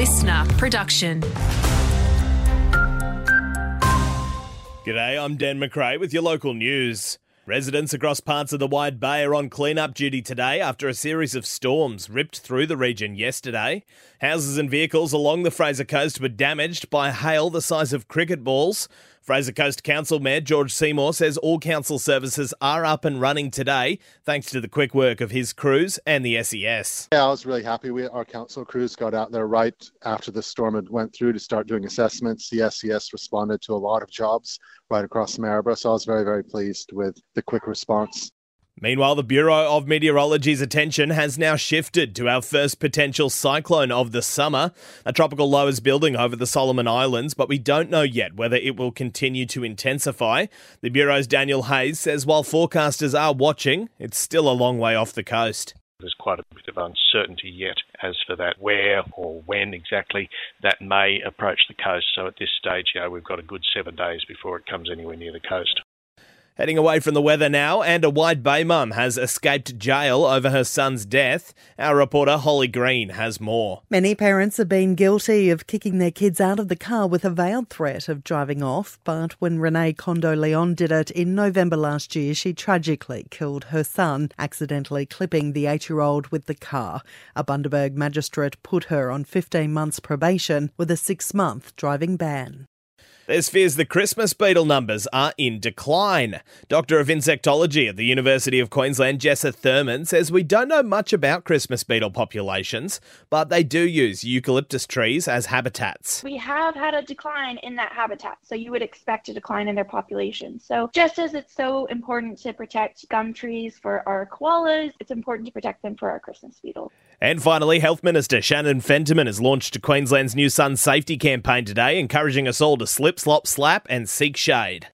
LiSTNR production. G'day, I'm Dan McRae with your local news. Residents across parts of the Wide Bay are on clean-up duty today after a series of storms ripped through the region yesterday. Houses and vehicles along the Fraser Coast were damaged by hail the size of cricket balls. Fraser Coast Council Mayor George Seymour says all council services are up and running today thanks to the quick work of his crews and the SES. Yeah, I was really happy. We, our council crews got out there right after the storm had went through to start doing assessments. The SES responded to a lot of jobs right across Maryborough, so I was very, very pleased with the quick response. Meanwhile, the Bureau of Meteorology's attention has now shifted to our first potential cyclone of the summer. A tropical low is building over the Solomon Islands, but we don't know yet whether it will continue to intensify. The Bureau's Daniel Hayes says while forecasters are watching, it's still a long way off the coast. There's quite a bit of uncertainty yet as for that where or when exactly that may approach the coast. So at this stage, you know, we've got a good seven days before it comes anywhere near the coast. Heading away from the weather now, and a Wide Bay mum has escaped jail over her son's death. Our reporter Holly Green has more. Many parents have been guilty of kicking their kids out of the car with a veiled threat of driving off, but when Renee Condo Leon did it in November last year, she tragically killed her son, accidentally clipping the eight year old with the car. A Bundaberg magistrate put her on 15 months probation with a six month driving ban. There's fears the Christmas beetle numbers are in decline. Doctor of Insectology at the University of Queensland, Jessa Thurman, says we don't know much about Christmas beetle populations, but they do use eucalyptus trees as habitats. We have had a decline in that habitat, so you would expect a decline in their population. So, just as it's so important to protect gum trees for our koalas, it's important to protect them for our Christmas beetle. And finally, Health Minister Shannon Fentiman has launched Queensland's new sun safety campaign today, encouraging us all to slip, slop, slap, and seek shade.